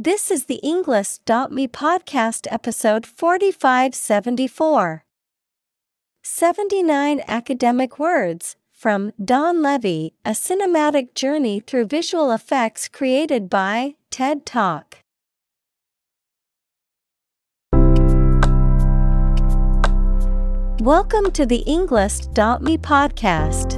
This is the Englist.me podcast episode 4574. 79 academic words from Don Levy, a cinematic journey through visual effects created by TED Talk. Welcome to the Englist.me podcast.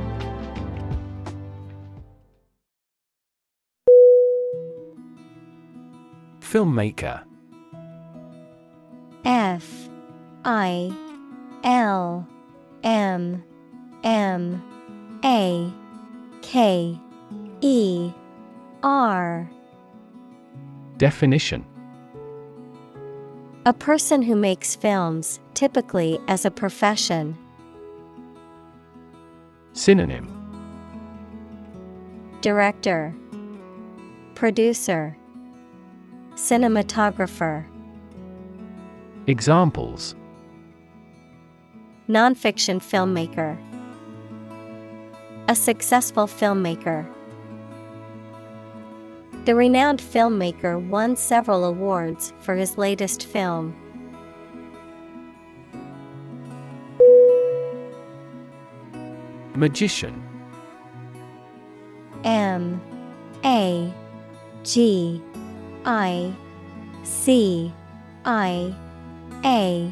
Filmmaker. F I L M M A K E R. Definition. A person who makes films, typically as a profession. Synonym. Director. Producer Cinematographer. Examples. Nonfiction filmmaker. A successful filmmaker. The renowned filmmaker won several awards for his latest film. Magician. M A G I C I A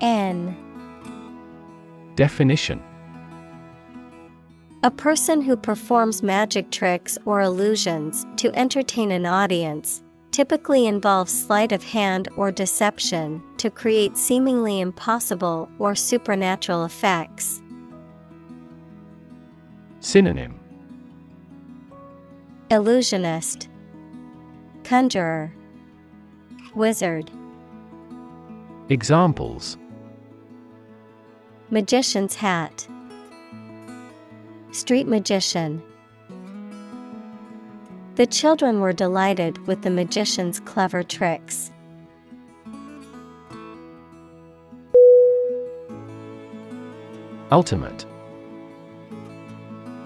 N. Definition. A person who performs magic tricks or illusions to entertain an audience, typically involves sleight of hand or deception to create seemingly impossible or supernatural effects. Synonym. Illusionist, Conjurer, Wizard, Examples Magician's hat, Street magician. The children were delighted with the magician's clever tricks. Ultimate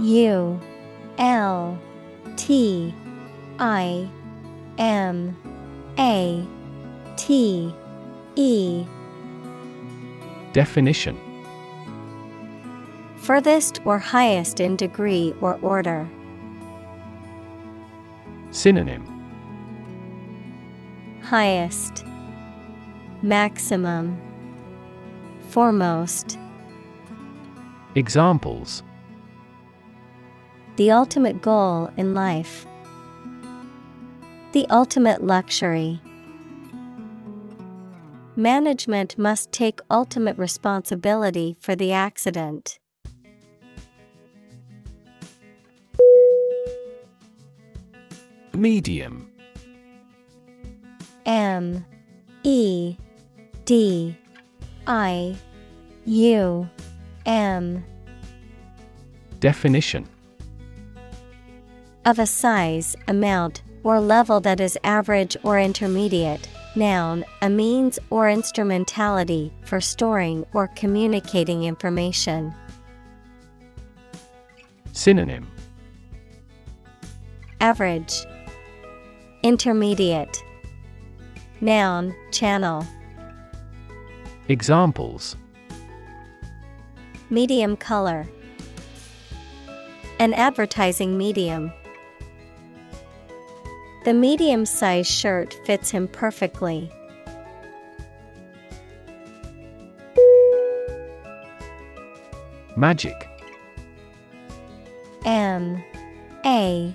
U L T I M A T E. Definition. Furthest or highest in degree or order. Synonym. Highest. Maximum. Foremost. Examples. The ultimate goal in life. The ultimate luxury. Management must take ultimate responsibility for the accident. Medium. M. E. D. I. U. M. Definition. Of a size, amount, or level that is average or intermediate. Noun, a means or instrumentality for storing or communicating information. Synonym Average, Intermediate, Noun, channel, Examples medium color. An advertising medium. The medium sized shirt fits him perfectly. Magic. M A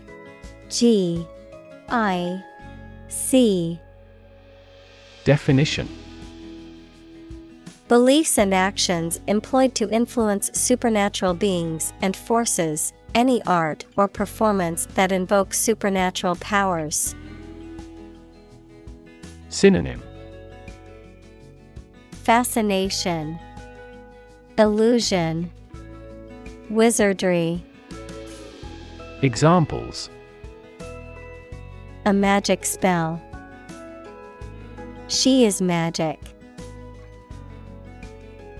G I C Definition Beliefs and actions employed to influence supernatural beings and forces, any art or performance that invokes supernatural powers. Synonym Fascination, Illusion, Wizardry. Examples A magic spell. She is magic.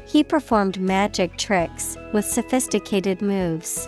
He performed magic tricks with sophisticated moves.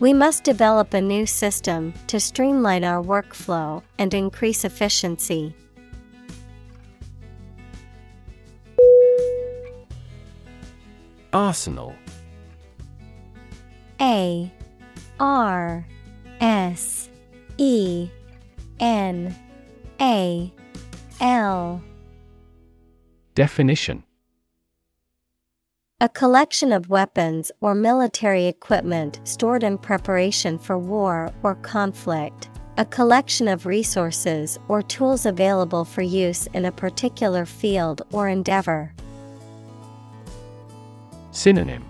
We must develop a new system to streamline our workflow and increase efficiency. Arsenal. A R S E N A L. Definition A collection of weapons or military equipment stored in preparation for war or conflict. A collection of resources or tools available for use in a particular field or endeavor. Synonym.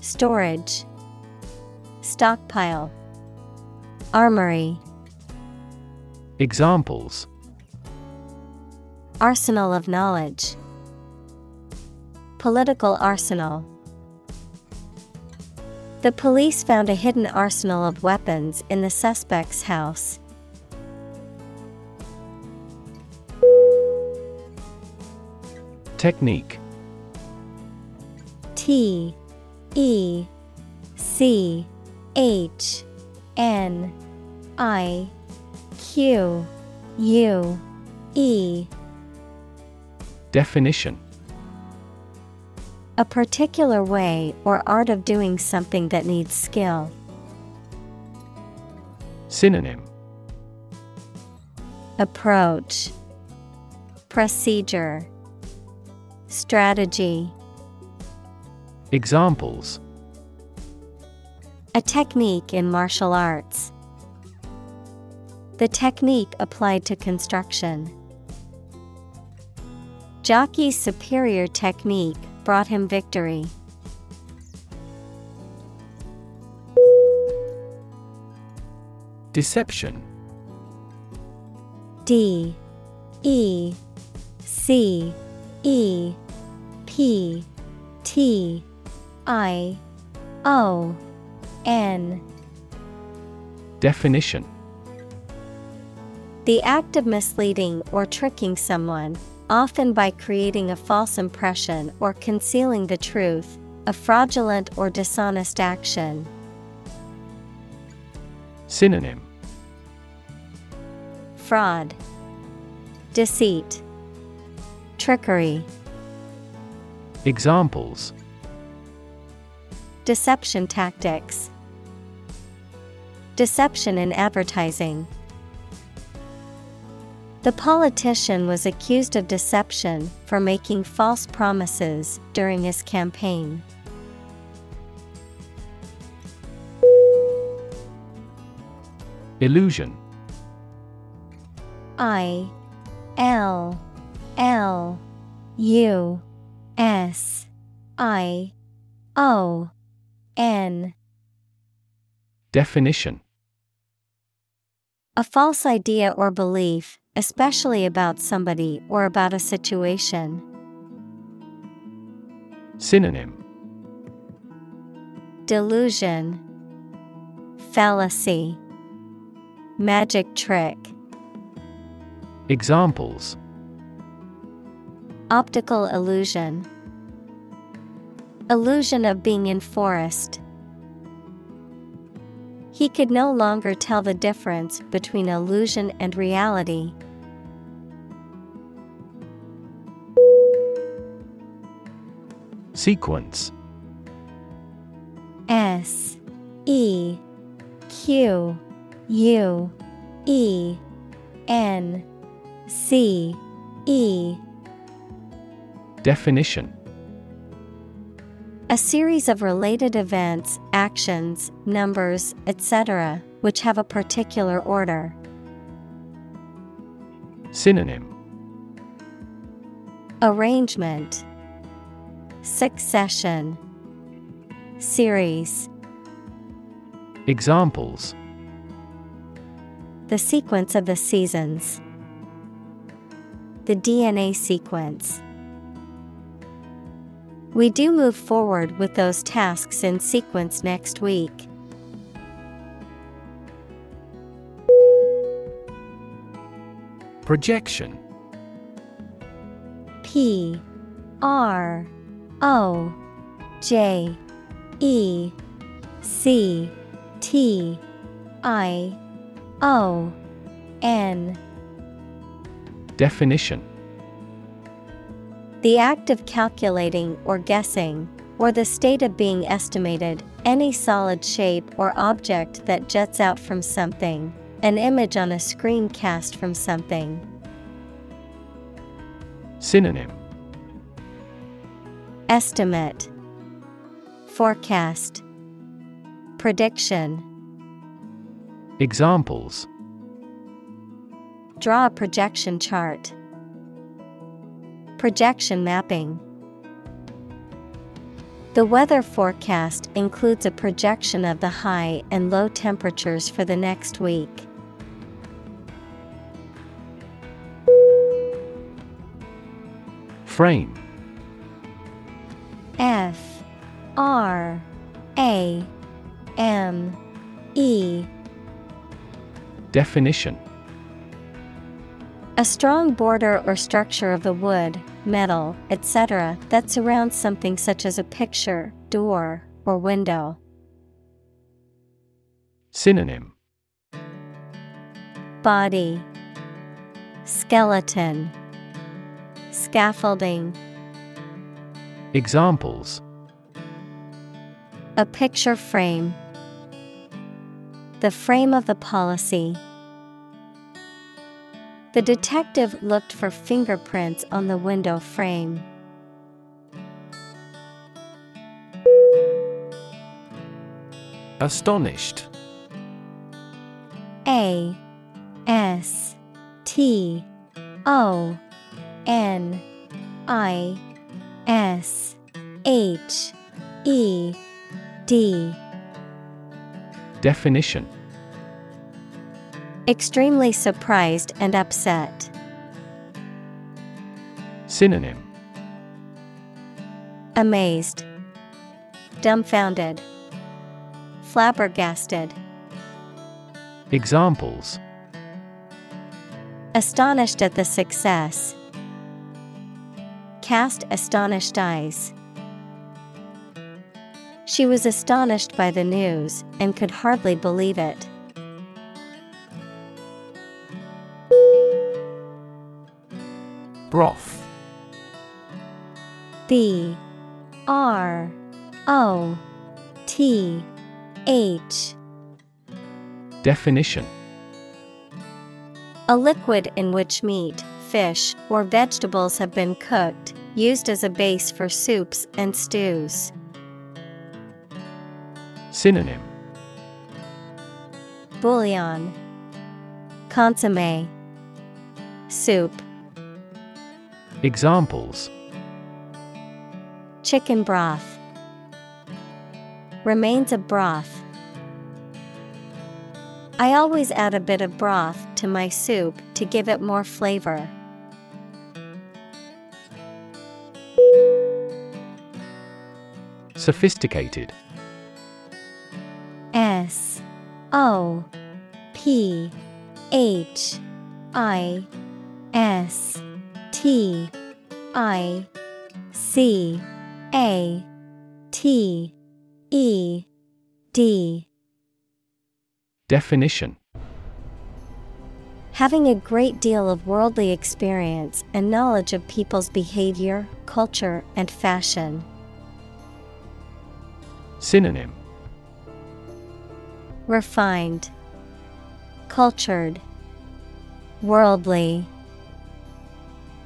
Storage, Stockpile, Armory, Examples. Arsenal of knowledge, Political arsenal. The police found a hidden arsenal of weapons in the suspect's house. Technique T E C H N I Q U E Definition A particular way or art of doing something that needs skill. Synonym Approach Procedure Strategy Examples A technique in martial arts. The technique applied to construction. Jockey's superior technique brought him victory. Deception. D. E. C. E. P. T. I. O. N. Definition. The act of misleading or tricking someone, often by creating a false impression or concealing the truth, a fraudulent or dishonest action. Synonym. Fraud, Deceit, Trickery, Examples. Deception tactics, Deception in advertising. The politician was accused of deception for making false promises during his campaign. Illusion. I L L U S I O N. Definition. A false idea or belief, especially about somebody or about a situation. Synonym Delusion, Fallacy, Magic trick. Examples Optical illusion. Illusion of being in forest. He could no longer tell the difference between illusion and reality. Sequence. S E Q U E N C E. Definition A series of related events, actions, numbers, etc., which have a particular order. Synonym Arrangement Succession Series Examples The sequence of the seasons. The DNA sequence. We do move forward with those tasks in sequence next week. Projection. P R O J E C T I O N. Definition The act of calculating or guessing, or the state of being estimated, any solid shape or object that juts out from something, an image on a screen cast from something. Synonym. Estimate. Forecast. Prediction. Examples. Draw a projection chart. Projection mapping. The weather forecast includes a projection of the high and low temperatures for the next week. Frame F R A M E Definition A strong border or structure of the wood, metal, etc., that surrounds something such as a picture, door, or window. Synonym Body Skeleton Scaffolding Examples A picture frame The frame of the policy. The detective looked for fingerprints on the window frame. Astonished. A S T O N I S H E D. Definition Extremely surprised and upset. Synonym Amazed. Dumbfounded. Flabbergasted. Examples Astonished at the success. Cast astonished eyes. She was astonished by the news and could hardly believe it. Broth. B R O T H. Definition. A liquid in which meat, fish, or vegetables have been cooked, used as a base for soups and stews. Synonym. Bouillon, Consomme, Soup, Examples Chicken broth, Remains of broth. I always add a bit of broth to my soup to give it more flavor. Sophisticated. S O P H I S T I C A T E D Definition. Having a great deal of worldly experience and knowledge of people's behavior, culture, and fashion. Synonym. Refined, Cultured, Worldly.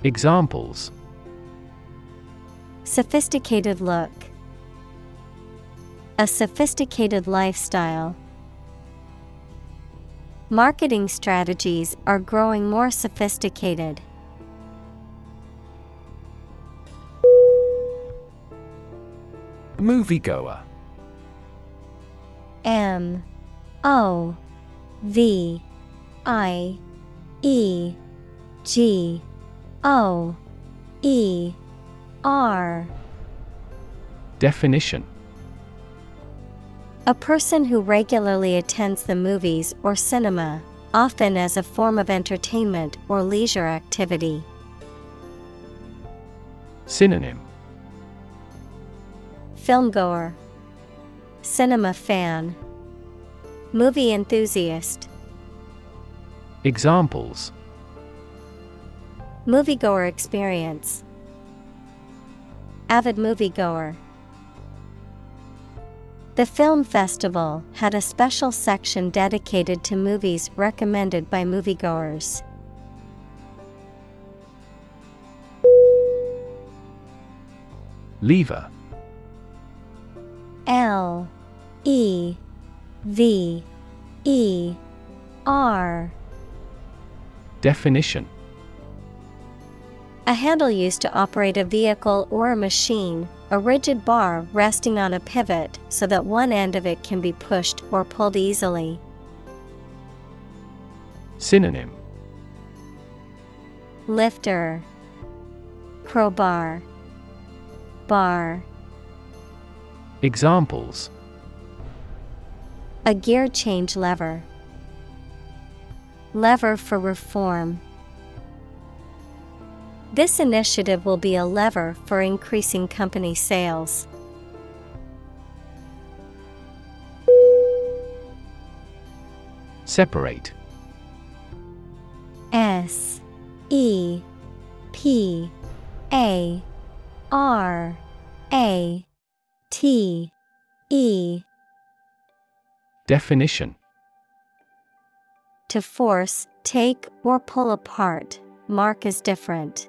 Examples Sophisticated look, A sophisticated lifestyle. Marketing strategies are growing more sophisticated. Moviegoer M O V I E G O E R. Definition. A person who regularly attends the movies or cinema, often as a form of entertainment or leisure activity. Synonym. Filmgoer, Cinema fan, Movie enthusiast. Examples Moviegoer experience. Avid moviegoer. The film festival had a special section dedicated to movies recommended by moviegoers. Lever L E V E R Definition A handle used to operate a vehicle or a machine, a rigid bar resting on a pivot so that one end of it can be pushed or pulled easily. Synonym Lifter, Crowbar, Bar. Examples A gear change lever. Lever for reform. This initiative will be a lever for increasing company sales. Separate S E P A R A T E Definition To force, take, or pull apart, mark as different.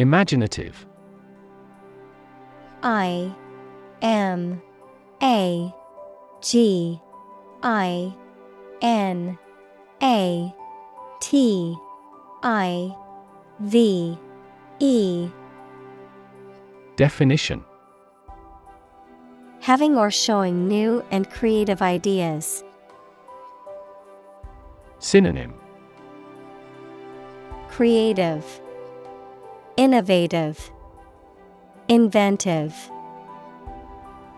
Imaginative. I M A G I N A T I V E. Definition. Having or showing new and creative ideas. Synonym. Creative, Innovative, Inventive.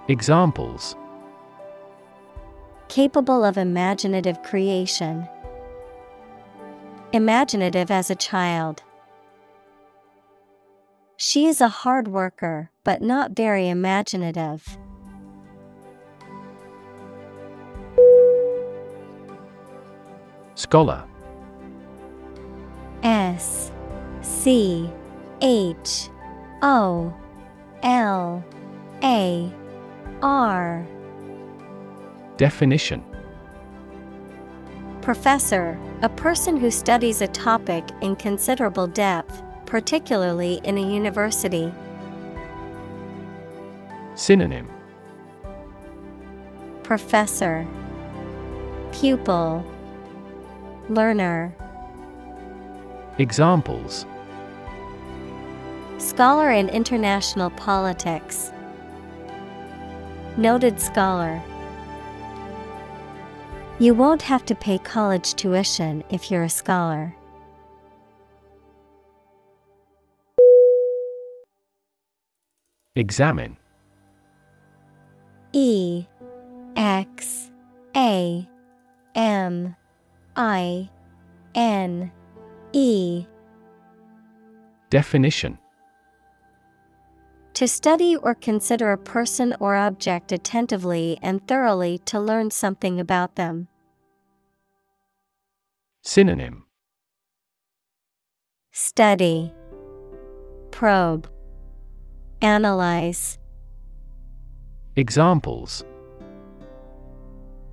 Examples Capable of imaginative creation. Imaginative as a child. She is a hard worker, but not very imaginative. Scholar S C H O L A R. Definition Professor, a person who studies a topic in considerable depth, particularly in a university. Synonym Professor, Pupil, Learner. Examples Scholar in international politics. Noted scholar. You won't have to pay college tuition if you're a scholar. Examine. E. X. A. M. I. N. E. Definition To study or consider a person or object attentively and thoroughly to learn something about them. Synonym Study, Probe, Analyze. Examples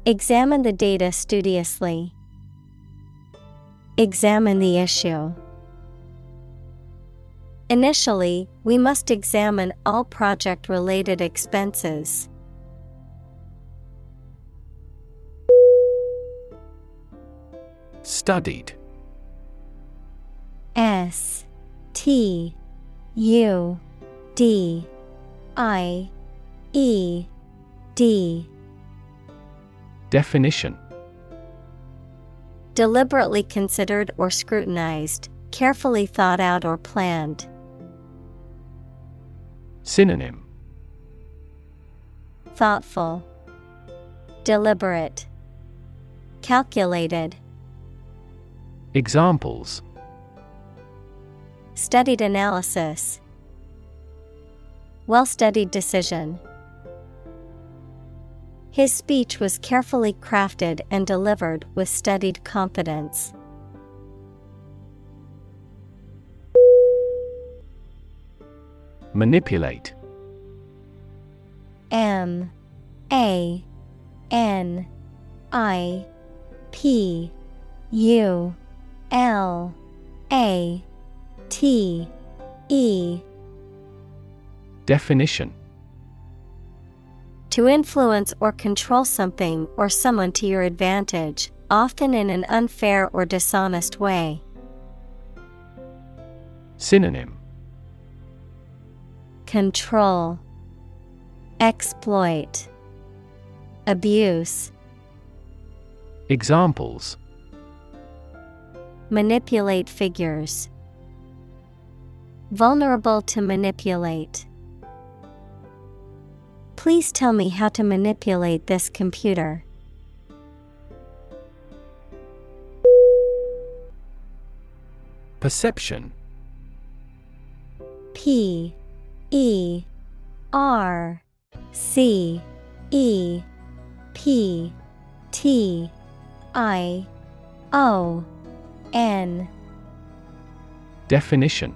Examine the data studiously. Examine the issue. Initially, we must examine all project related expenses. Studied S T U D I E D Definition Deliberately considered or scrutinized, carefully thought out or planned. Synonym Thoughtful, Deliberate, Calculated. Examples Studied analysis. Well studied decision. His speech was carefully crafted and delivered with studied confidence. Manipulate. M A N I P U L A T E. Definition. To influence or control something or someone to your advantage, often in an unfair or dishonest way. Synonym Control, Exploit, Abuse. Examples Manipulate figures. Vulnerable to manipulate. Please tell me how to manipulate this computer. Perception P E R C E P T I O N. Definition.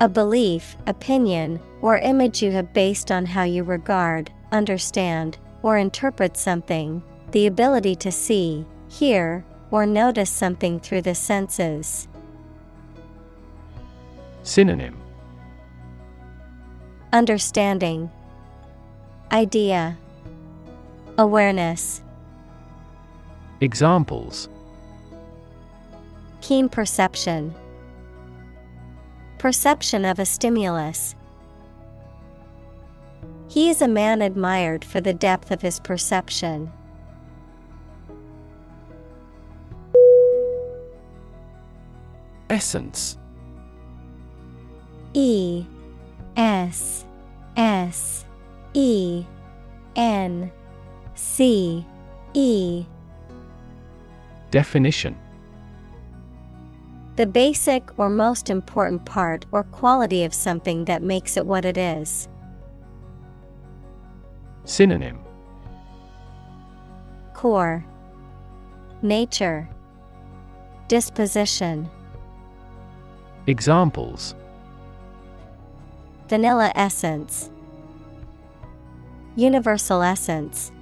A belief, opinion, or image you have based on how you regard, understand, or interpret something, the ability to see, hear, or notice something through the senses. Synonym Understanding, Idea, Awareness, Examples Keen perception, Perception of a stimulus. He is a man admired for the depth of his perception. Essence E S S E N C E. Definition. The basic or most important part or quality of something that makes it what it is. Synonym. Core. Nature. Disposition. Examples Vanilla essence Universal essence.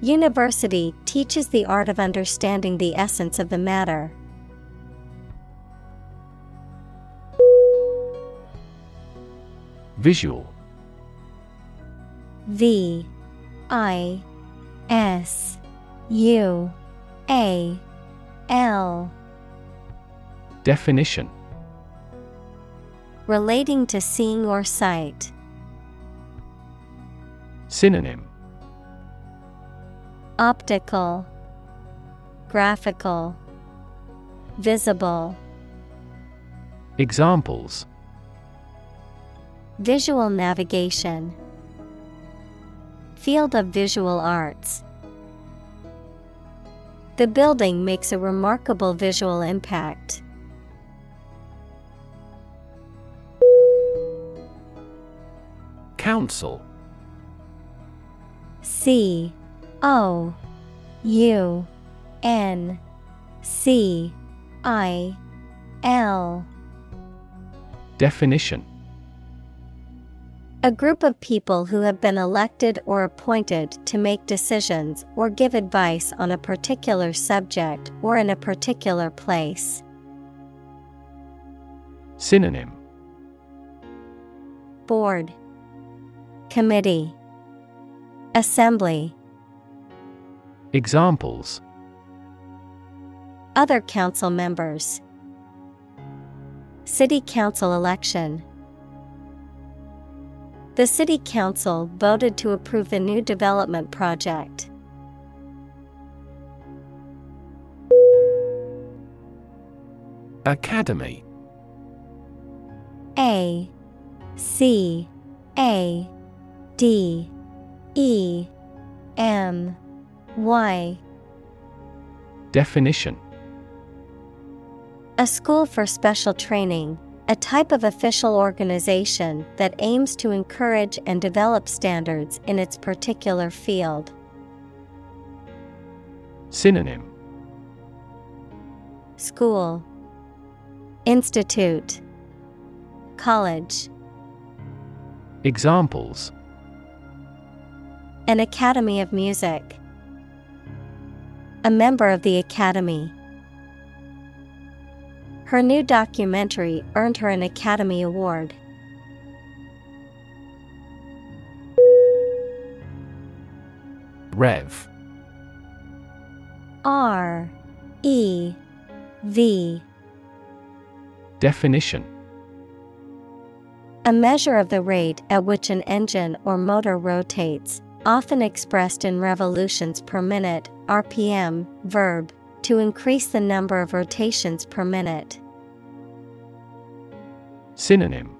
University teaches the art of understanding the essence of the matter. Visual V I S U A L Definition Relating to seeing or sight. Synonym. Optical. Graphical. Visible. Examples. Visual navigation. Field of visual arts. The building makes a remarkable visual impact. Council. C. O. U. N. C. I. L. Definition. A group of people who have been elected or appointed to make decisions or give advice on a particular subject or in a particular place. Synonym. Board Committee. Assembly. Examples. Other council members. City Council election. The City Council voted to approve the new development project. Academy. A C A D E M Y. Definition. A school for special training, a type of official organization that aims to encourage and develop standards in its particular field. Synonym. School. Institute. College. Examples An Academy of Music. A member of the Academy. Her new documentary earned her an Academy Award. Rev. R. E. V. Definition. A measure of the rate at which an engine or motor rotates, often expressed in revolutions per minute, RPM, verb, to increase the number of rotations per minute. Synonym.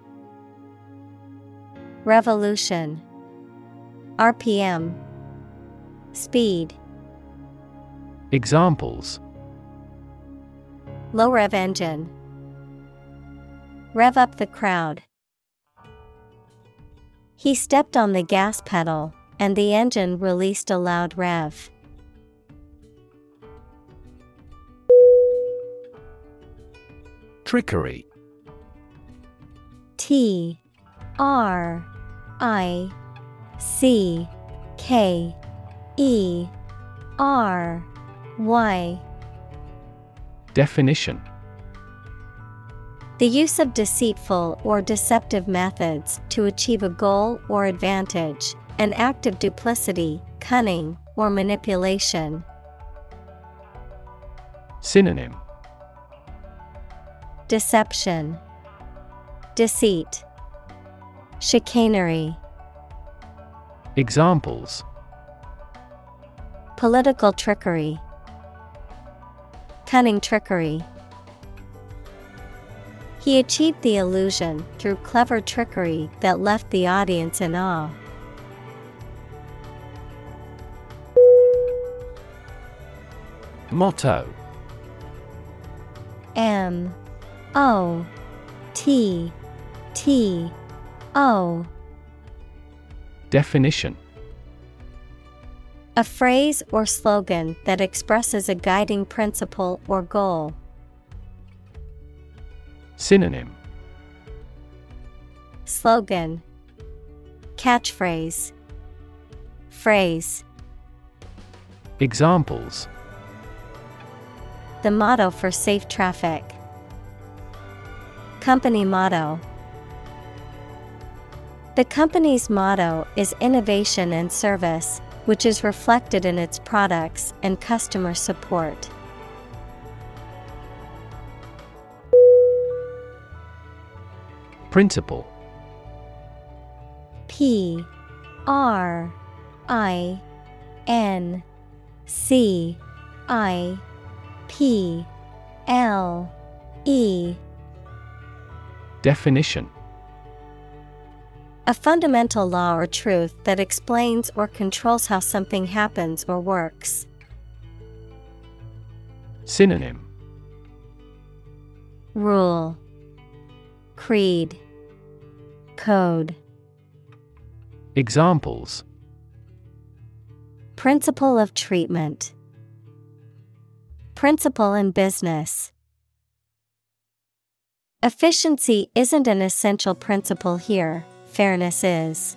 Revolution. RPM Speed. Examples. Low rev engine. Rev up the crowd. He stepped on the gas pedal, and the engine released a loud rev. Trickery. T R I C K E R Y. Definition. The use of deceitful or deceptive methods to achieve a goal or advantage, an act of duplicity, cunning, or manipulation. Synonym Deception, Deceit, Chicanery, Examples Political trickery, Cunning trickery. He achieved the illusion through clever trickery that left the audience in awe. Motto. M O T T O. Definition. A phrase or slogan that expresses a guiding principle or goal. Synonym. Slogan. Catchphrase, Phrase. Examples The motto for safe traffic. Company motto. The company's motto is innovation and service, which is reflected in its products and customer support. Principle P R I N C I P L E. Definition. A fundamental law or truth that explains or controls how something happens or works. Synonym. Rule. Creed. Code. Examples. Principle of treatment Principle in business. Efficiency isn't an essential principle here, fairness is.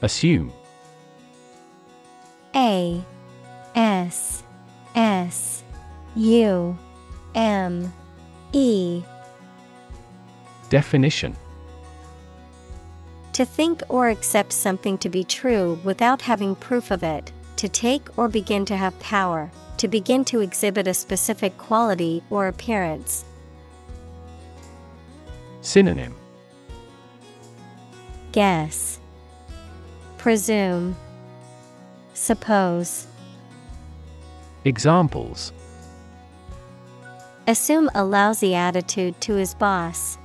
Assume. A S S U M E. Definition To think or accept something to be true without having proof of it, to take or begin to have power, to begin to exhibit a specific quality or appearance. Synonym Guess, Presume, Suppose. Examples Assume a lousy attitude to his boss.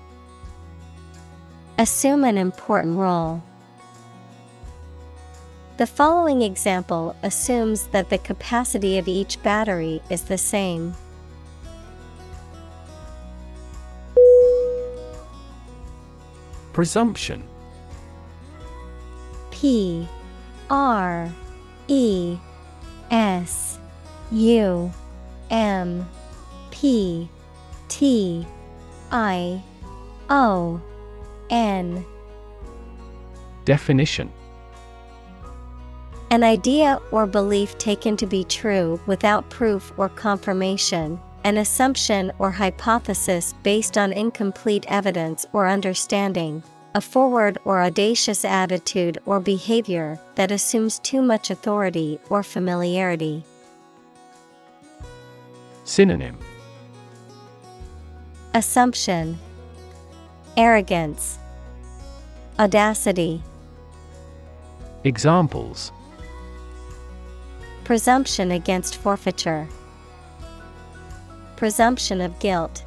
Assume an important role. The following example assumes that the capacity of each battery is the same. Presumption P R E S U M P T I O N. Definition. An idea or belief taken to be true without proof or confirmation, an assumption or hypothesis based on incomplete evidence or understanding, a forward or audacious attitude or behavior that assumes too much authority or familiarity. Synonym. Assumption. Arrogance Audacity. Examples. Presumption against forfeiture. Presumption of guilt.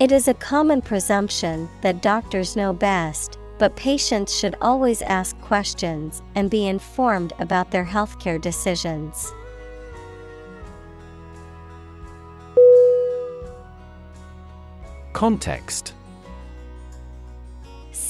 It is a common presumption that doctors know best, but patients should always ask questions and be informed about their healthcare decisions. Context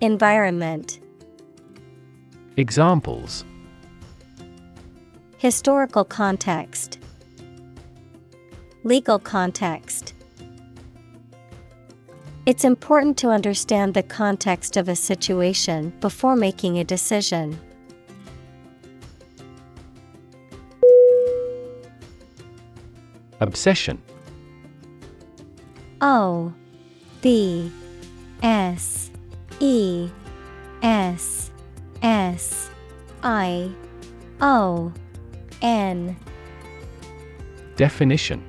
Environment. Examples. Historical context. Legal context. It's important to understand the context of a situation before making a decision. Obsession. O B S E S S I O N. Definition.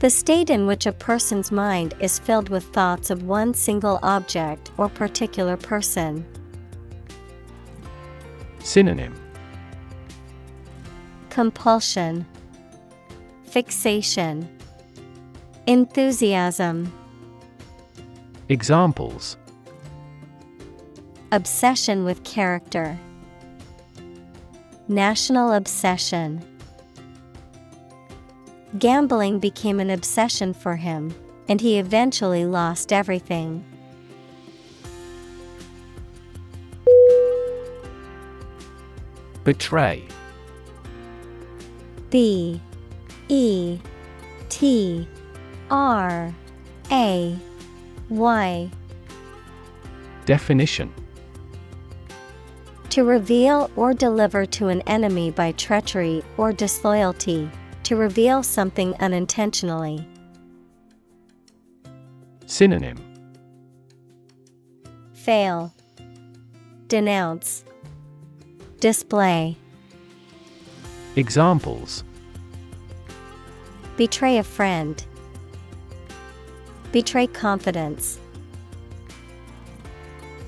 The state in which a person's mind is filled with thoughts of one single object or particular person. Synonym. Compulsion, Fixation, Enthusiasm, Examples obsession with character, national obsession. Gambling became an obsession for him, and he eventually lost everything. Betray B E T R A Y Definition. To reveal or deliver to an enemy by treachery or disloyalty, to reveal something unintentionally. Synonym. Fail, Denounce, Display, Examples. Betray a friend, Betray confidence.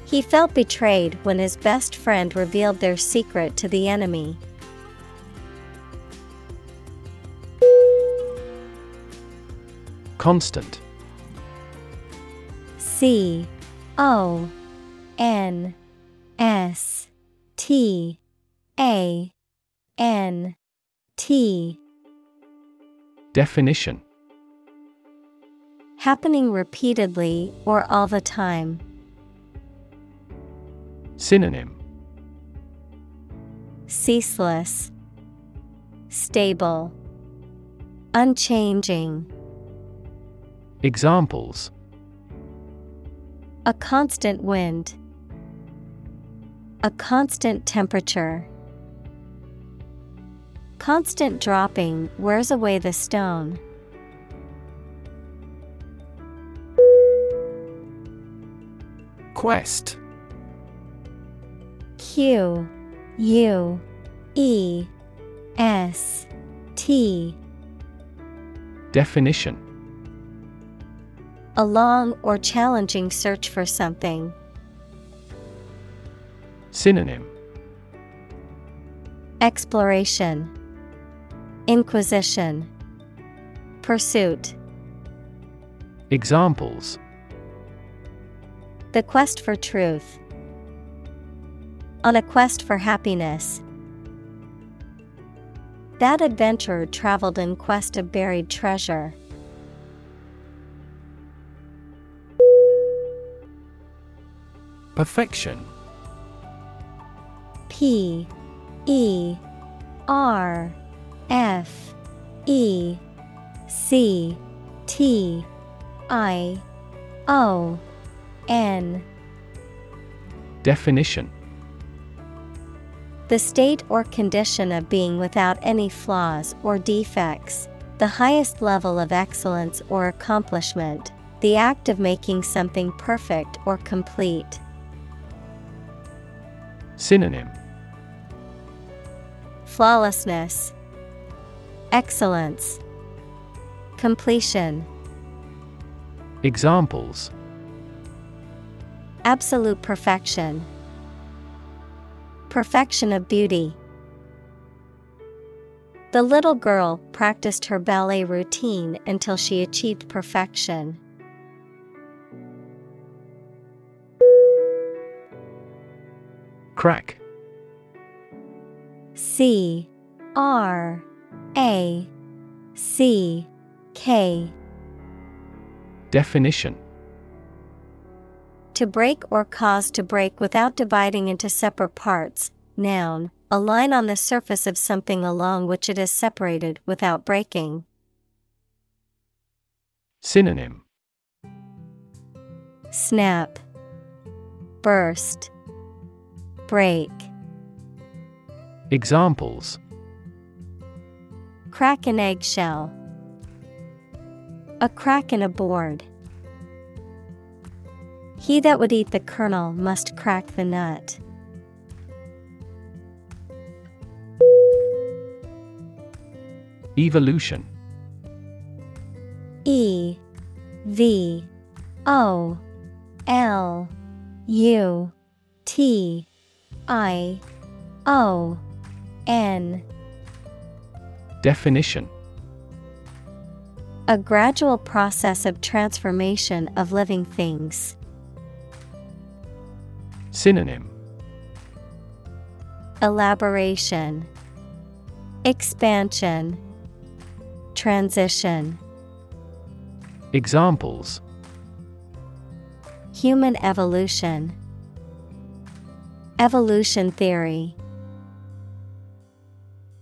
He felt betrayed when his best friend revealed their secret to the enemy. Constant C O N S T A N T Definition Happening repeatedly or all the time. Synonym Ceaseless, Stable, Unchanging. Examples A constant wind. A constant temperature. Constant dropping wears away the stone. Quest. Q U E S T. Definition. A long or challenging search for something. Synonym. Exploration, Inquisition, Pursuit. Examples The quest for truth. On a quest for happiness. That adventurer traveled in quest of buried treasure. Perfection P E R F E C T I O N. Definition. The state or condition of being without any flaws or defects, the highest level of excellence or accomplishment, the act of making something perfect or complete. Synonym. Flawlessness, Excellence, Completion, Examples Absolute perfection, Perfection of beauty. The little girl practiced her ballet routine until she achieved perfection. Crack C R A C K Definition To break or cause to break without dividing into separate parts. Noun, a line on the surface of something along which it is separated without breaking. Synonym Snap, Burst, Break. Examples Crack an eggshell. A crack in a board. He that would eat the kernel must crack the nut. Evolution E V O L U T I O N Definition A gradual process of transformation of living things. Synonym Elaboration, Expansion, Transition. Examples Human evolution, Evolution theory.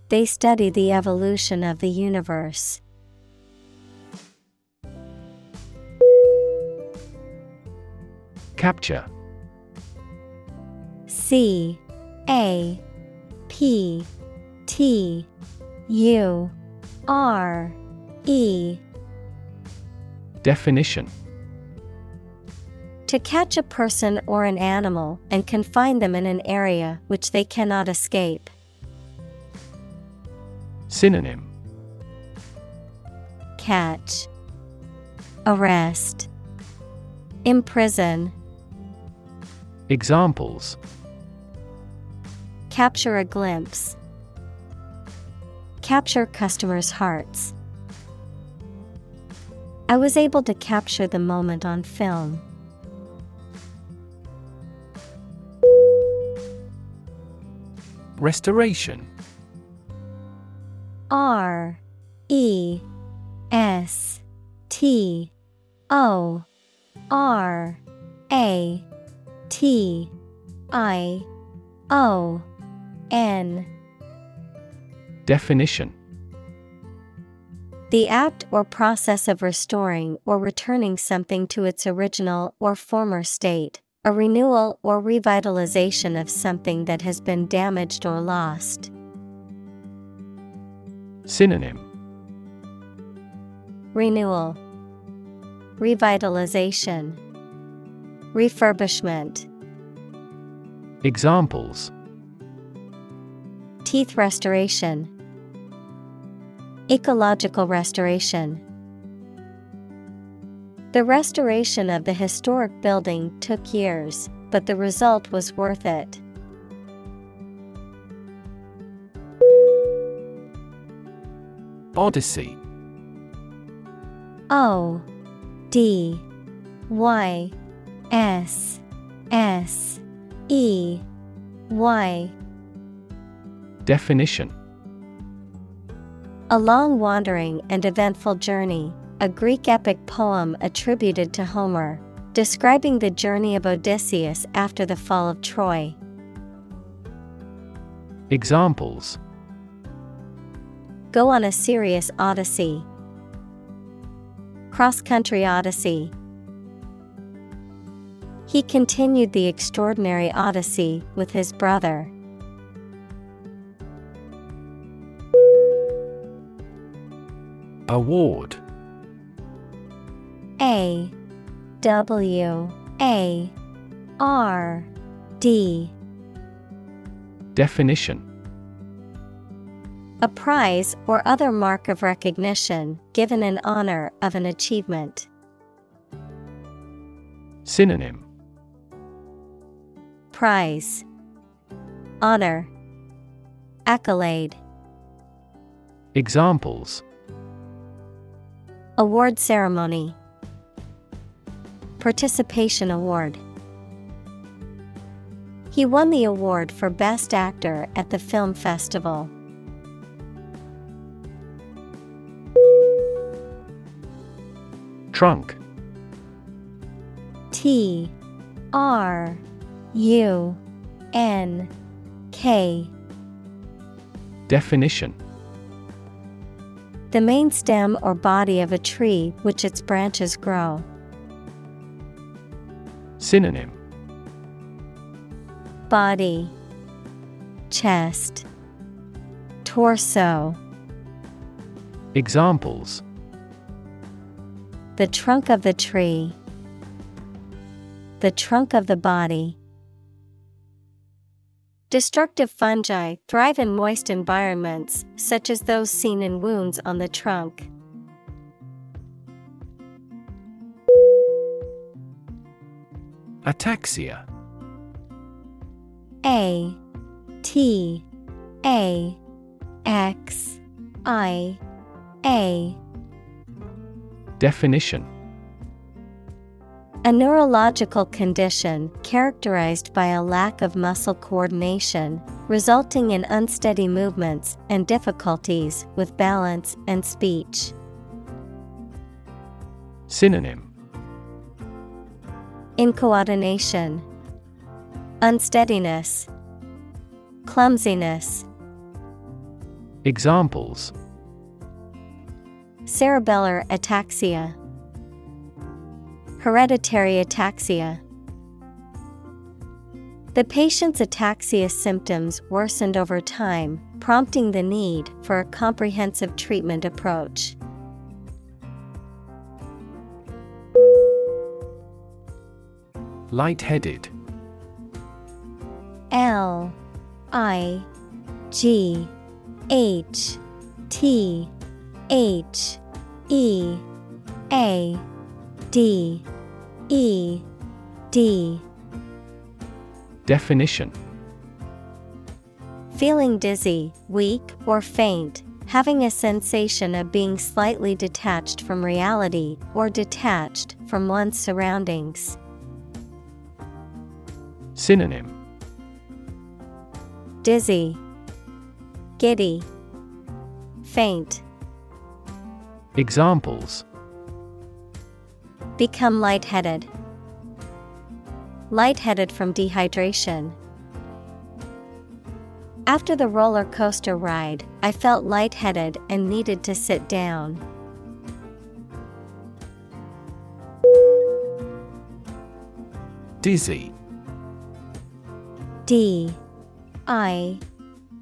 They study the evolution of the universe. Capture C A P T U R E. Definition. To catch a person or an animal and confine them in an area which they cannot escape. Synonym. Catch. Arrest. Imprison. Examples Capture a glimpse. Capture customers' hearts. I was able to capture the moment on film. Restoration R E S T O R A T I O N. Definition. The act or process of restoring or returning something to its original or former state, a renewal or revitalization of something that has been damaged or lost. Synonym. Renewal, Revitalization, Refurbishment, Examples Teeth restoration, Ecological restoration. The restoration of the historic building took years, but the result was worth it. Odyssey O D Y S S E Y Definition A long wandering and eventful journey, a Greek epic poem attributed to Homer, describing the journey of Odysseus after the fall of Troy. Examples Go on a serious odyssey. Cross country odyssey. He continued the extraordinary odyssey with his brother. Award. A W A R D. Definition. A prize or other mark of recognition given in honor of an achievement. Synonym. Prize. Honor. Accolade. Examples Award ceremony. Participation award. He won the award for Best Actor at the film festival. Trunk. T R U N K. Definition The main stem or body of a tree which its branches grow. Synonym Body Chest Torso Examples The trunk of the tree. The trunk of the body. Destructive fungi thrive in moist environments, such as those seen in wounds on the trunk. Ataxia. A T A X I A. Definition A neurological condition characterized by a lack of muscle coordination, resulting in unsteady movements and difficulties with balance and speech. Synonym. Incoordination, Unsteadiness, Clumsiness. Examples. Cerebellar ataxia, Hereditary ataxia. The patient's ataxia symptoms worsened over time, prompting the need for a comprehensive treatment approach. Lightheaded L I G H T H E A D E D Definition Feeling dizzy, weak, or faint, having a sensation of being slightly detached from reality or detached from one's surroundings. Synonym Dizzy, Giddy, Faint. Examples Become lightheaded. Lightheaded from dehydration. After the roller coaster ride, I felt lightheaded and needed to sit down. Dizzy D I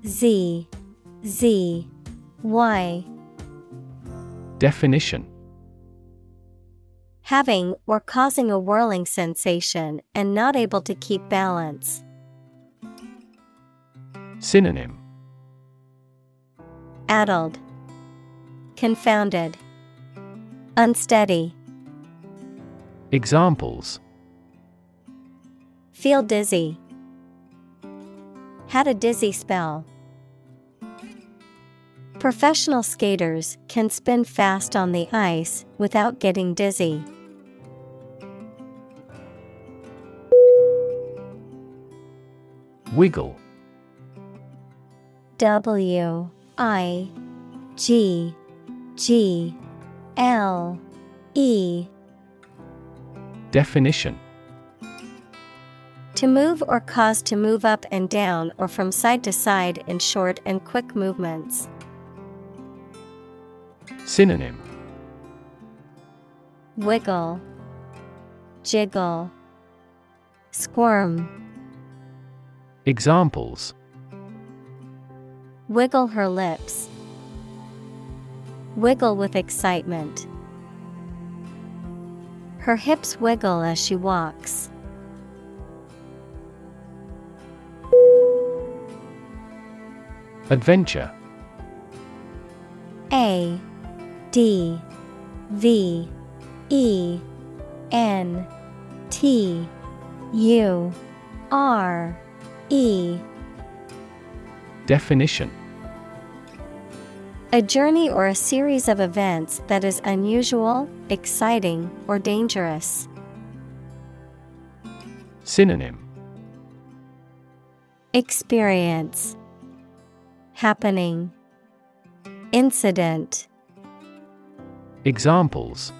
Z Z Y Definition Having or causing a whirling sensation and not able to keep balance. Synonym Addled, Confounded, Unsteady. Examples Feel dizzy. Had a dizzy spell. Professional skaters can spin fast on the ice without getting dizzy. Wiggle. W I G G L E. Definition. To move or cause to move up and down or from side to side in short and quick movements. Synonym. Wiggle, Jiggle, Squirm. Examples Wiggle her lips. Wiggle with excitement. Her hips wiggle as she walks. Adventure A D V E N T U R E. Definition. A journey or a series of events that is unusual, exciting, or dangerous. Synonym. Experience. Happening. Incident. Examples.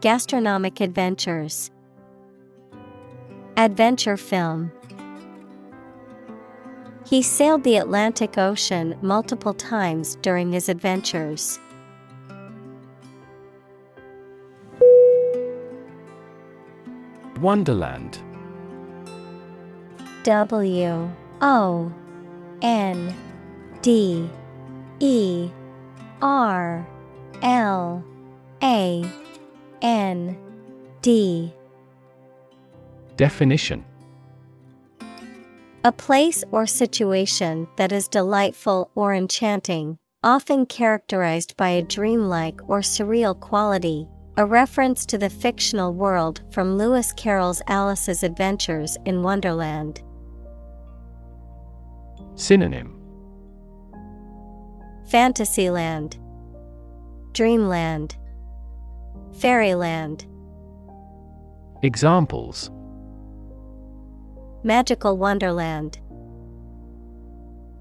Gastronomic adventures Adventure film. He sailed the Atlantic Ocean multiple times during his adventures. Wonderland. W O N D E R L A N D Definition A place or situation that is delightful or enchanting, often characterized by a dreamlike or surreal quality. A reference to the fictional world from Lewis Carroll's Alice's Adventures in Wonderland. Synonym Fantasyland, Dreamland, Fairyland. Examples Magical Wonderland,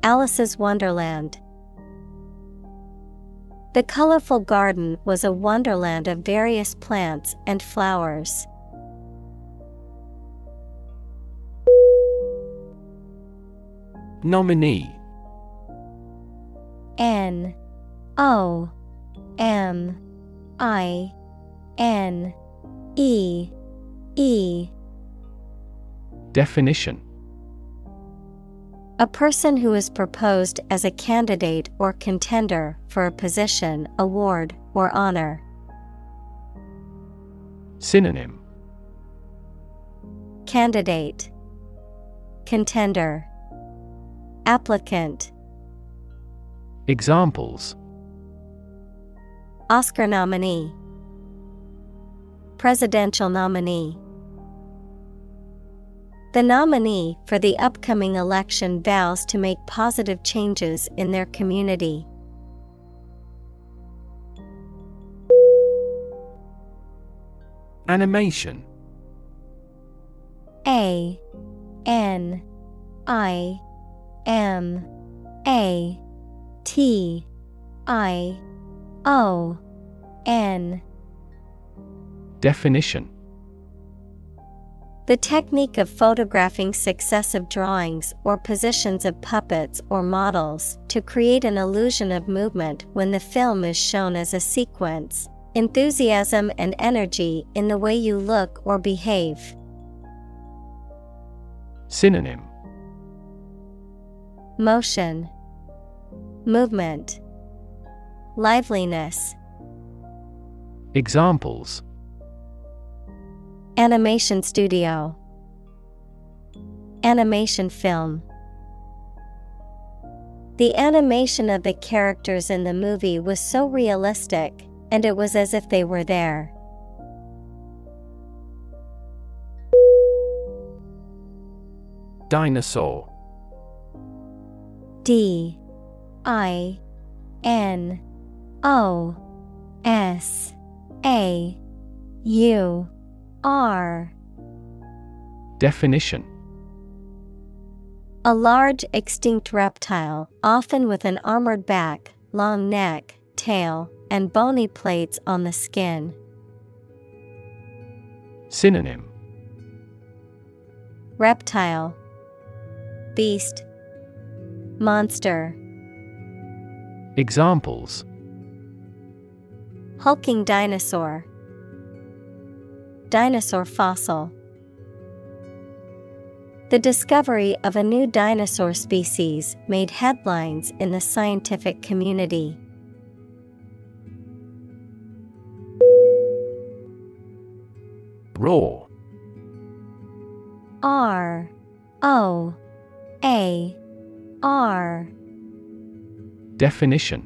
Alice's Wonderland. The colorful garden was a wonderland of various plants and flowers. Nominee. N. O. M. I. N. E. E Definition. A person who is proposed as a candidate or contender for a position, award, or honor. Synonym. Candidate. Contender. Applicant. Examples. Oscar nominee. Presidential nominee The nominee for the upcoming election vows to make positive changes in their community. Animation. A N I M A T I O N. Definition The technique of photographing successive drawings or positions of puppets or models to create an illusion of movement when the film is shown as a sequence, enthusiasm and energy in the way you look or behave. Synonym Motion, Movement, Liveliness. Examples Animation studio, Animation film. The animation of the characters in the movie was so realistic, and it was as if they were there. Dinosaur. D. I. N. O. S. A. U R. Definition. A large extinct reptile, often with an armored back, long neck, tail, and bony plates on the skin. Synonym. Reptile. Beast. Monster. Examples. Hulking dinosaur Dinosaur fossil. The discovery of a new dinosaur species made headlines in the scientific community. Roar R. O. A. R. Definition.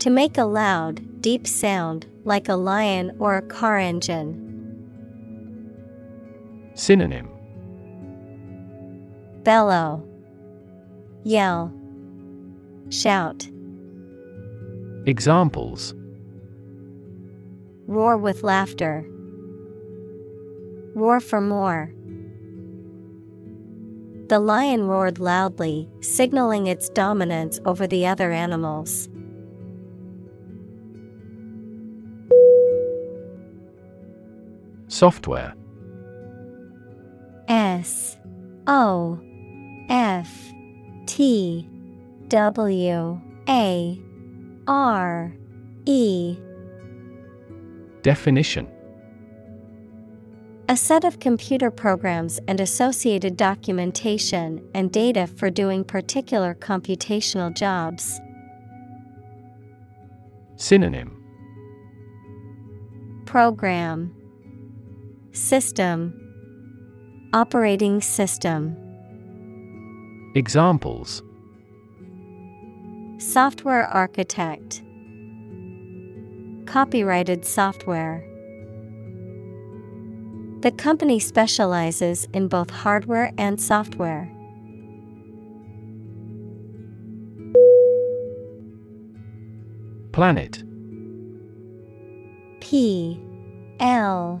To make a loud, deep sound like a lion or a car engine. Synonym Bellow, Yell, Shout, Examples Roar with laughter. Roar for more. The lion roared loudly, signaling its dominance over the other animals. Software. S O F T W A R E. Definition. A set of computer programs and associated documentation and data for doing particular computational jobs. Synonym. Program System Operating System Examples Software Architect Copyrighted software. The company specializes in both hardware and software. Planet. P L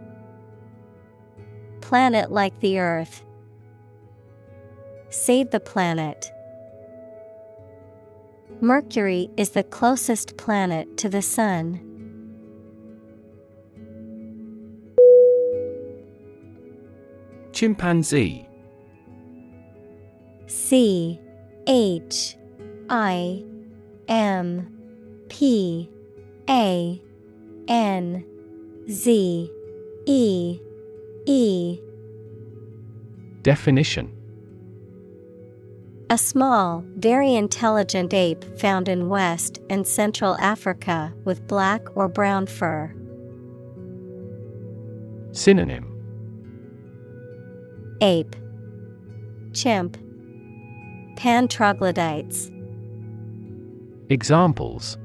Planet like the Earth. Save the planet. Mercury is the closest planet to the Sun. Chimpanzee C H I M P A N Z E E. Definition. A small, very intelligent ape found in West and Central Africa with black or brown fur. Synonym. Ape. Chimp. Pan troglodytes Examples.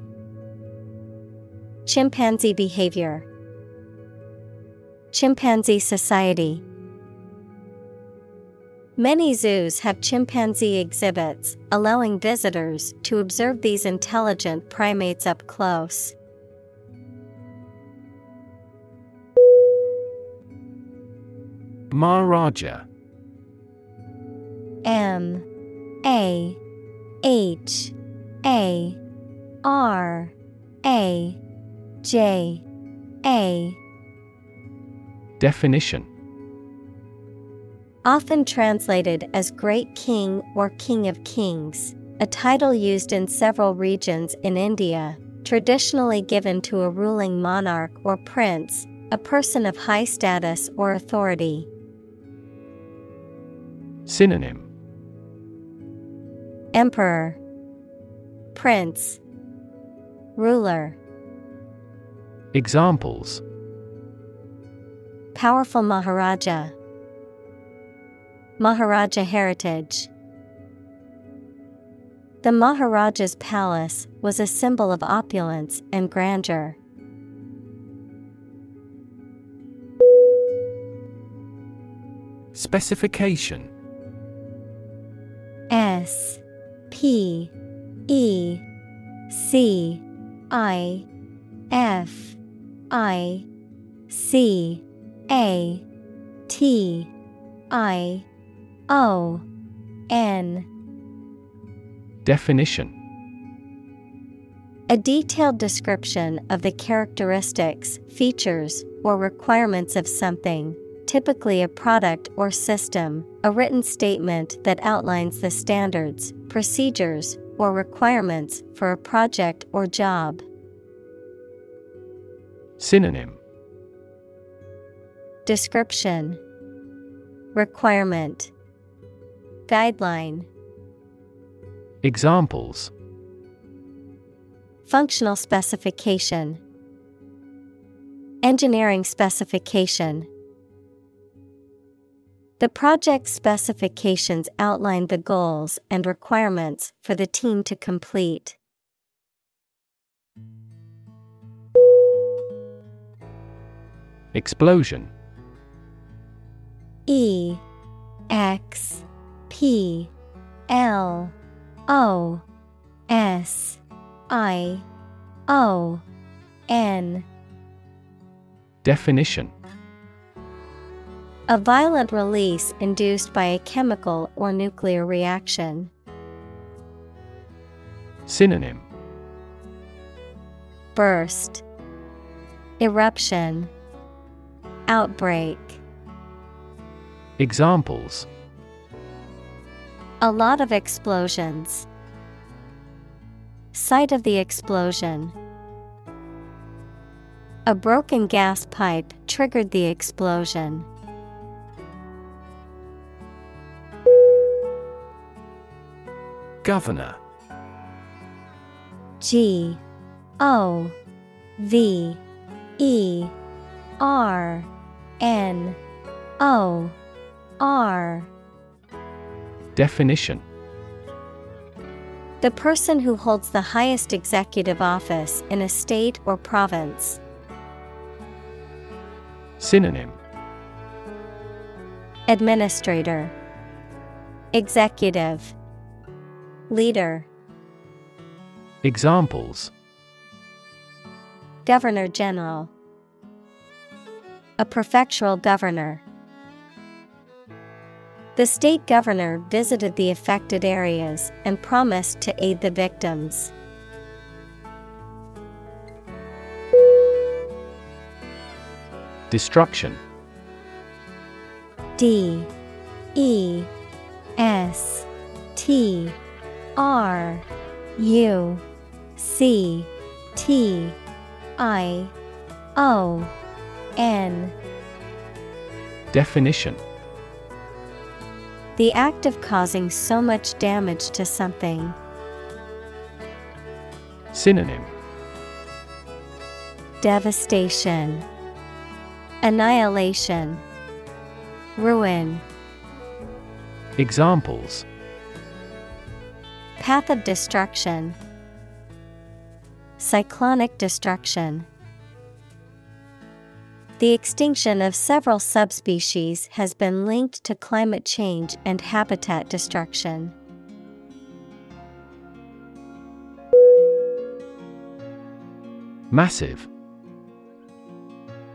Chimpanzee behavior Chimpanzee society. Many zoos have chimpanzee exhibits, allowing visitors to observe these intelligent primates up close. Maharaja M. A. H. A. R. A. J. A Definition. Often translated as Great King or King of Kings, a title used in several regions in India, traditionally given to a ruling monarch or prince, a person of high status or authority. Synonym. Emperor, Prince, Ruler, Examples Powerful Maharaja, Maharaja heritage. The Maharaja's palace was a symbol of opulence and grandeur. Specification S P E C I F I C A T I O N Definition A detailed description of the characteristics, features, or requirements of something, typically a product or system, a written statement that outlines the standards, procedures, or requirements for a project or job. Synonym Description. Requirement. Guideline. Examples. Functional specification. Engineering specification. The project specifications outline the goals and requirements for the team to complete. Explosion E X P L O S I O N. Definition. A violent release induced by a chemical or nuclear reaction. Synonym. Burst. Eruption. Outbreak Examples A lot of explosions. Site of the explosion. A broken gas pipe triggered the explosion. Governor G O V E R N O R. Definition The person who holds the highest executive office in a state or province. Synonym Administrator, Executive, Leader, Examples Governor General, A prefectural governor. The state governor visited the affected areas and promised to aid the victims. Destruction. D. E. S. T. R. U. C. T. I. O. N. Definition The act of causing so much damage to something. Synonym Devastation, Annihilation, Ruin. Examples Path of destruction, Cyclonic destruction. The extinction of several subspecies has been linked to climate change and habitat destruction. Massive.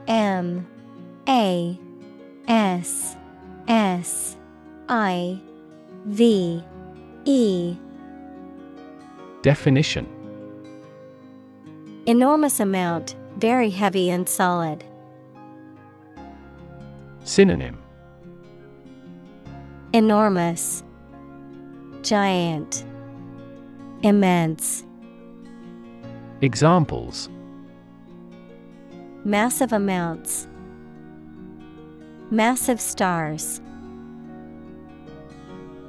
M. A. S. S. I. V. E. Definition. Enormous amount, very heavy and solid. Synonym Enormous, Giant, Immense. Examples Massive amounts. Massive stars.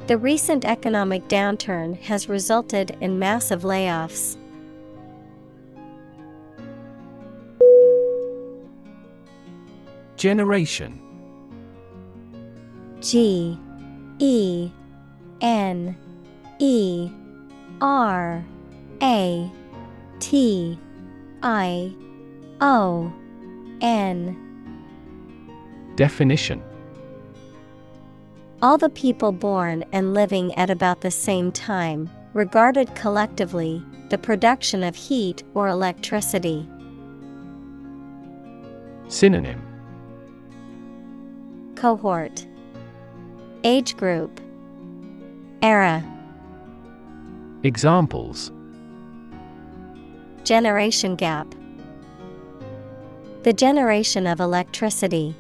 The recent economic downturn has resulted in massive layoffs. Generation G E N E R A T I O N. Definition. All the people born and living at about the same time, regarded collectively, the production of heat or electricity. Synonym. Cohort Age group. Era. Examples. Generation gap. The generation of electricity.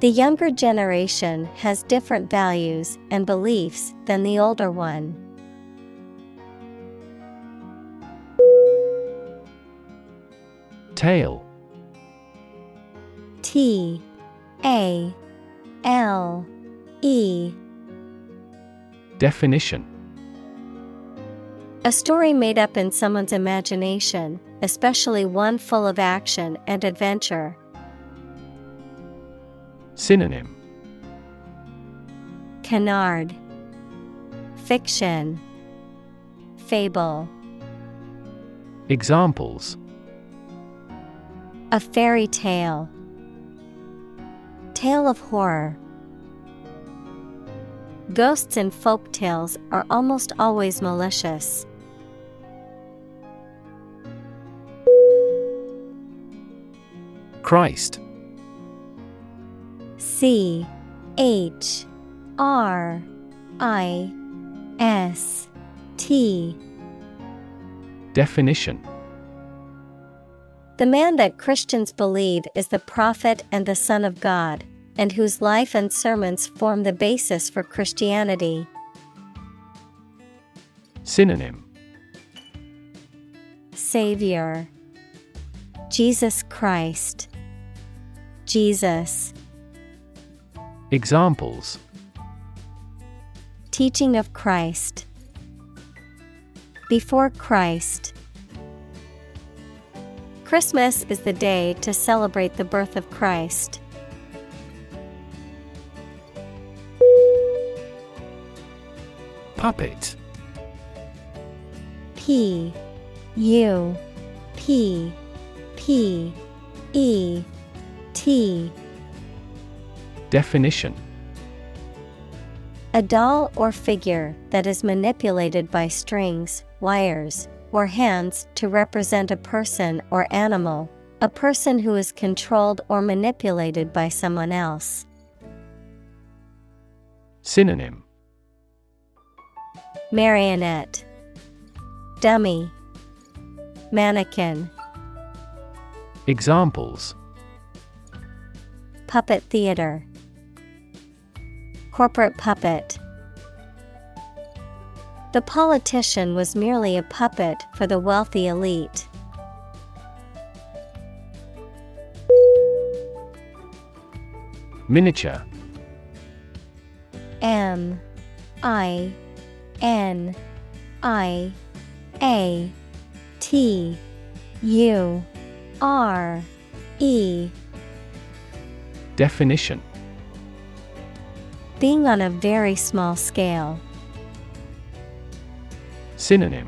The younger generation has different values and beliefs than the older one. Tale. T A L E. Definition. A story made up in someone's imagination, especially one full of action and adventure. Synonym. Canard. Fiction. Fable. Examples. A fairy tale Tale of horror. Ghosts in folk tales are almost always malicious. Christ. C H R I S T. Definition. The man that Christians believe is the prophet and the Son of God, and whose life and sermons form the basis for Christianity. Synonym. Savior. Jesus Christ. Jesus. Examples. Teaching of Christ. Before Christ. Christmas is the day to celebrate the birth of Christ. Puppet. P U P P E T. Definition. A doll or figure that is manipulated by strings, wires, or hands to represent a person or animal, a person who is controlled or manipulated by someone else. Synonym Marionette. Dummy. Mannequin. Examples. Puppet theater. Corporate puppet. The politician was merely a puppet for the wealthy elite. Miniature. M I N I A T U R E. Definition. Being on a very small scale. Synonym.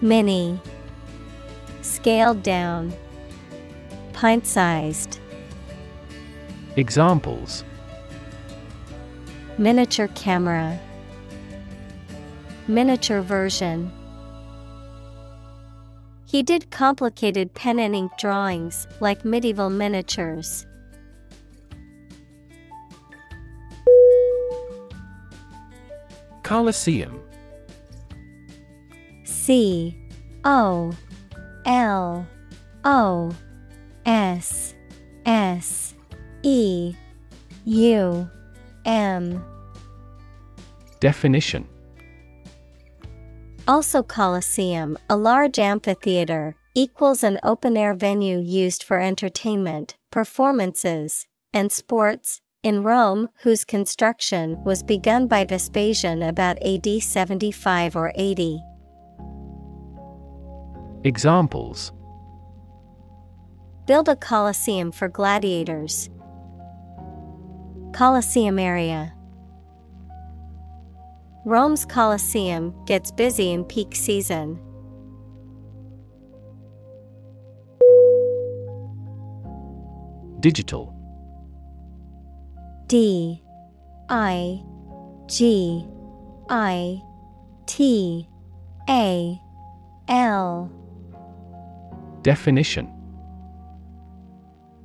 Mini Scaled down. Pint sized Examples Miniature camera. Miniature version. He did complicated pen and ink drawings like medieval miniatures. Colosseum. C. O. L. O. S. S. E. U M Definition Also Colosseum, a large amphitheater, equals an open-air venue used for entertainment, performances, and sports, in Rome whose construction was begun by Vespasian about AD 75 or 80. Examples Build a Colosseum for gladiators. Colosseum area. Rome's Colosseum gets busy in peak season. Digital D I G I T A L Definition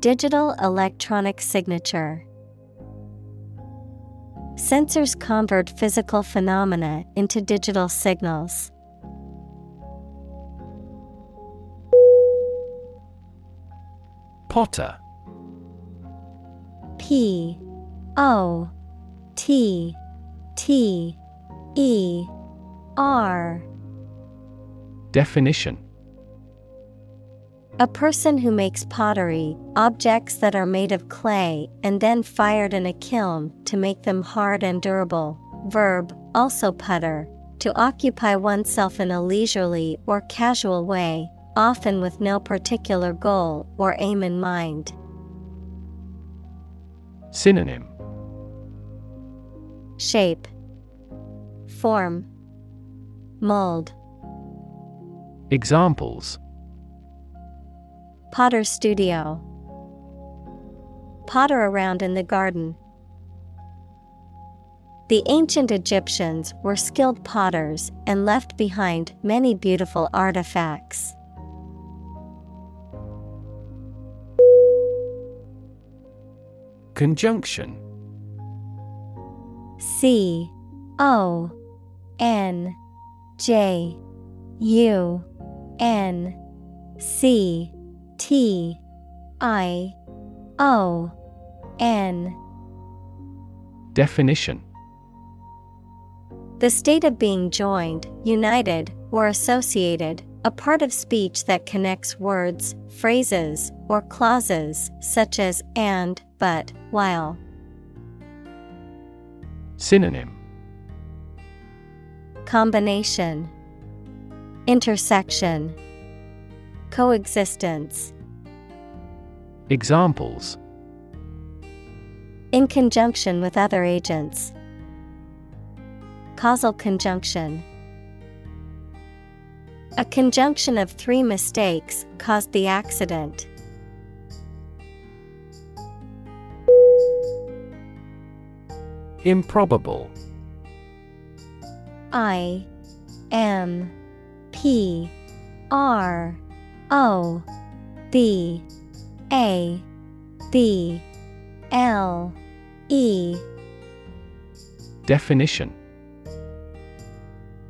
Digital electronic signature. Sensors convert physical phenomena into digital signals. Potter P O T T E R Definition A person who makes pottery, objects that are made of clay and then fired in a kiln to make them hard and durable. Verb, also putter, to occupy oneself in a leisurely or casual way, often with no particular goal or aim in mind. Synonym Shape, Form, Mold. Examples Potter's studio. Potter around in the garden. The ancient Egyptians were skilled potters and left behind many beautiful artifacts. Conjunction C O N J U N C T I O N. Definition The state of being joined, united, or associated, a part of speech that connects words, phrases, or clauses, such as and, but, while. Synonym Combination Intersection Coexistence Examples In conjunction with other agents. Causal conjunction. A conjunction of three mistakes caused the accident. Improbable I M P R O B A B L E Definition.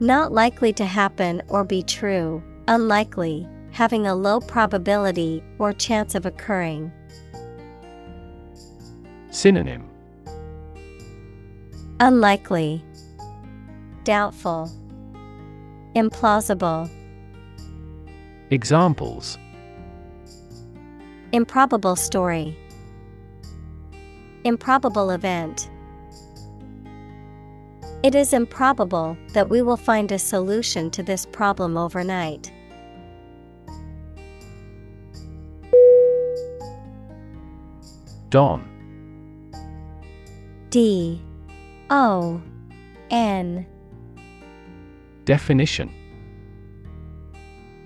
Not likely to happen or be true, unlikely, having a low probability or chance of occurring. Synonym. Unlikely, Doubtful, Implausible, Examples. Improbable story, Improbable event. It is improbable that we will find a solution to this problem overnight. Don. D. O. N. Definition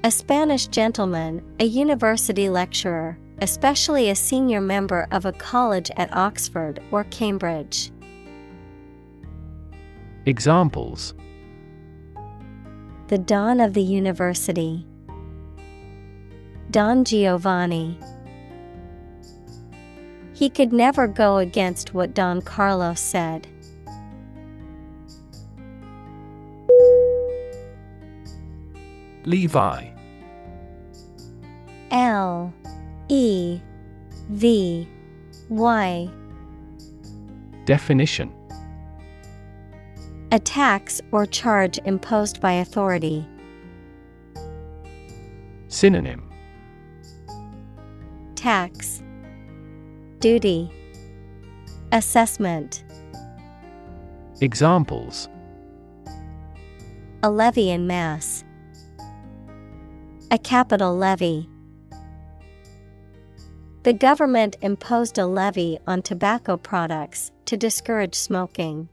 A Spanish gentleman, a university lecturer, especially a senior member of a college at Oxford or Cambridge. Examples The Don of the University. Don Giovanni. He could never go against what Don Carlos said. Levy L E V Y. Definition A tax or charge imposed by authority. Synonym Tax, Duty, Assessment. Examples A levy in mass. A capital levy. The government imposed a levy on tobacco products to discourage smoking.